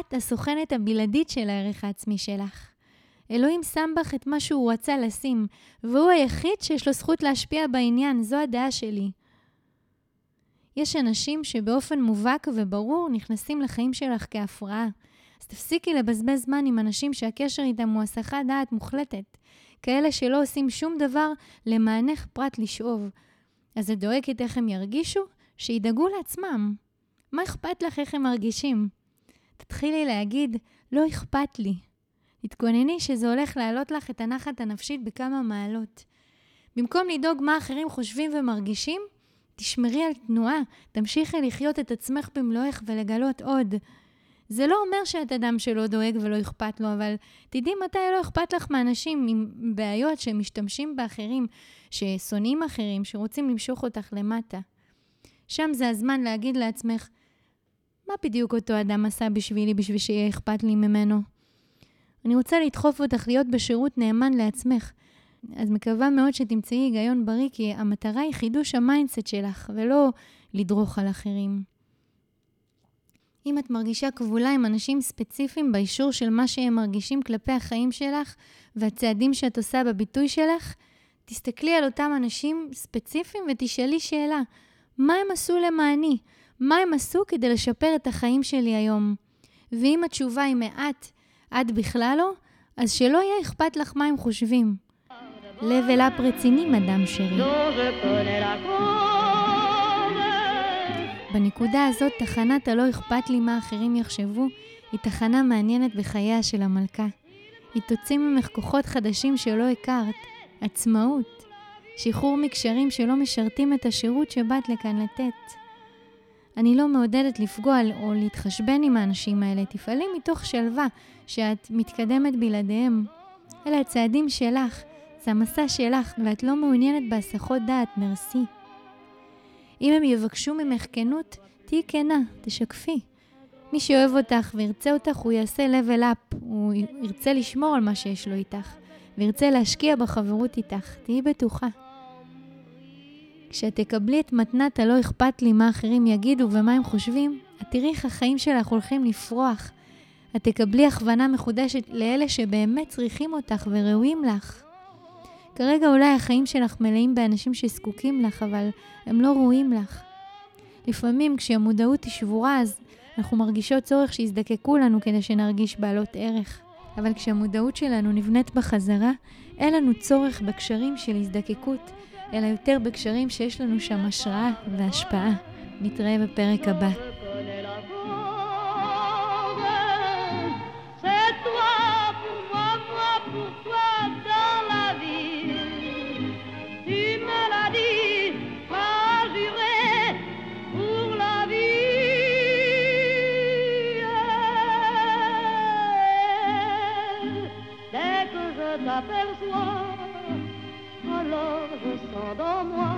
את הסוכנת הבלעדית של הערך העצמי שלך. אלוהים שם בך את מה שהוא רצה לשים, והוא היחיד שיש לו זכות להשפיע בעניין, זו הדעה שלי. יש אנשים שבאופן מובהק וברור נכנסים לחיים שלך כהפרעה. אז תפסיקי לבזבז זמן עם אנשים שהקשר איתם הוא הסחת דעת מוחלטת. כאלה שלא עושים שום דבר למענך פרט לשאוב. אז את דואגת איך הם ירגישו? שידאגו לעצמם. מה אכפת לך איך הם מרגישים? תתחילי להגיד, לא אכפת לי. תתכונני שזה הולך להעלות לך את הנחת הנפשית בכמה מעלות. במקום לדאוג מה אחרים חושבים ומרגישים, תשמרי על תנועה, תמשיכי לחיות את עצמך במלואך ולגלות עוד. זה לא אומר שאת אדם שלא דואג ולא אכפת לו, אבל תדעי מתי לא אכפת לך מאנשים עם בעיות שמשתמשים באחרים, ששונאים אחרים, שרוצים למשוך אותך למטה. שם זה הזמן להגיד לעצמך, מה בדיוק אותו אדם עשה בשבילי בשביל שיהיה אכפת לי ממנו? אני רוצה לדחוף אותך להיות בשירות נאמן לעצמך. אז מקווה מאוד שתמצאי היגיון בריא, כי המטרה היא חידוש ה mindset שלך, ולא לדרוך על אחרים. אם את מרגישה כבולה עם אנשים ספציפיים באישור של מה שהם מרגישים כלפי החיים שלך והצעדים שאת עושה בביטוי שלך, תסתכלי על אותם אנשים ספציפיים ותשאלי שאלה, מה הם עשו למעני? מה הם עשו כדי לשפר את החיים שלי היום? ואם התשובה היא מעט, עד בכלל לא, אז שלא יהיה אכפת לך מה הם חושבים. לבל אפ רציני, מדאם שרי. בנקודה הזאת, תחנת הלא אכפת לי מה אחרים יחשבו, היא תחנה מעניינת בחייה של המלכה. היא תוציא ממך כוחות חדשים שלא הכרת, עצמאות, שחרור מקשרים שלא משרתים את השירות שבאת לכאן לתת. אני לא מעודדת לפגוע או להתחשבן עם האנשים האלה, תפעלי מתוך שלווה שאת מתקדמת בלעדיהם. אלה הצעדים שלך, זה המסע שלך, ואת לא מעוניינת בהסחות דעת, מרסי. אם הם יבקשו ממך כנות, תהיי כנה, תשקפי. מי שאוהב אותך וירצה אותך, הוא יעשה level up, הוא ירצה לשמור על מה שיש לו איתך, וירצה להשקיע בחברות איתך, תהיי בטוחה. כשאת תקבלי את מתנת הלא אכפת לי מה אחרים יגידו ומה הם חושבים, את תראי איך החיים שלך הולכים לפרוח. את תקבלי הכוונה מחודשת לאלה שבאמת צריכים אותך וראויים לך. כרגע אולי החיים שלך מלאים באנשים שזקוקים לך, אבל הם לא ראויים לך. לפעמים כשהמודעות היא שבורה, אז אנחנו מרגישות צורך שיזדקקו לנו כדי שנרגיש בעלות ערך. אבל כשהמודעות שלנו נבנית בחזרה, אין לנו צורך בקשרים של הזדקקות, אלא יותר בקשרים שיש לנו שם השראה והשפעה. נתראה בפרק הבא. t'aperçois, alors je sens dans moi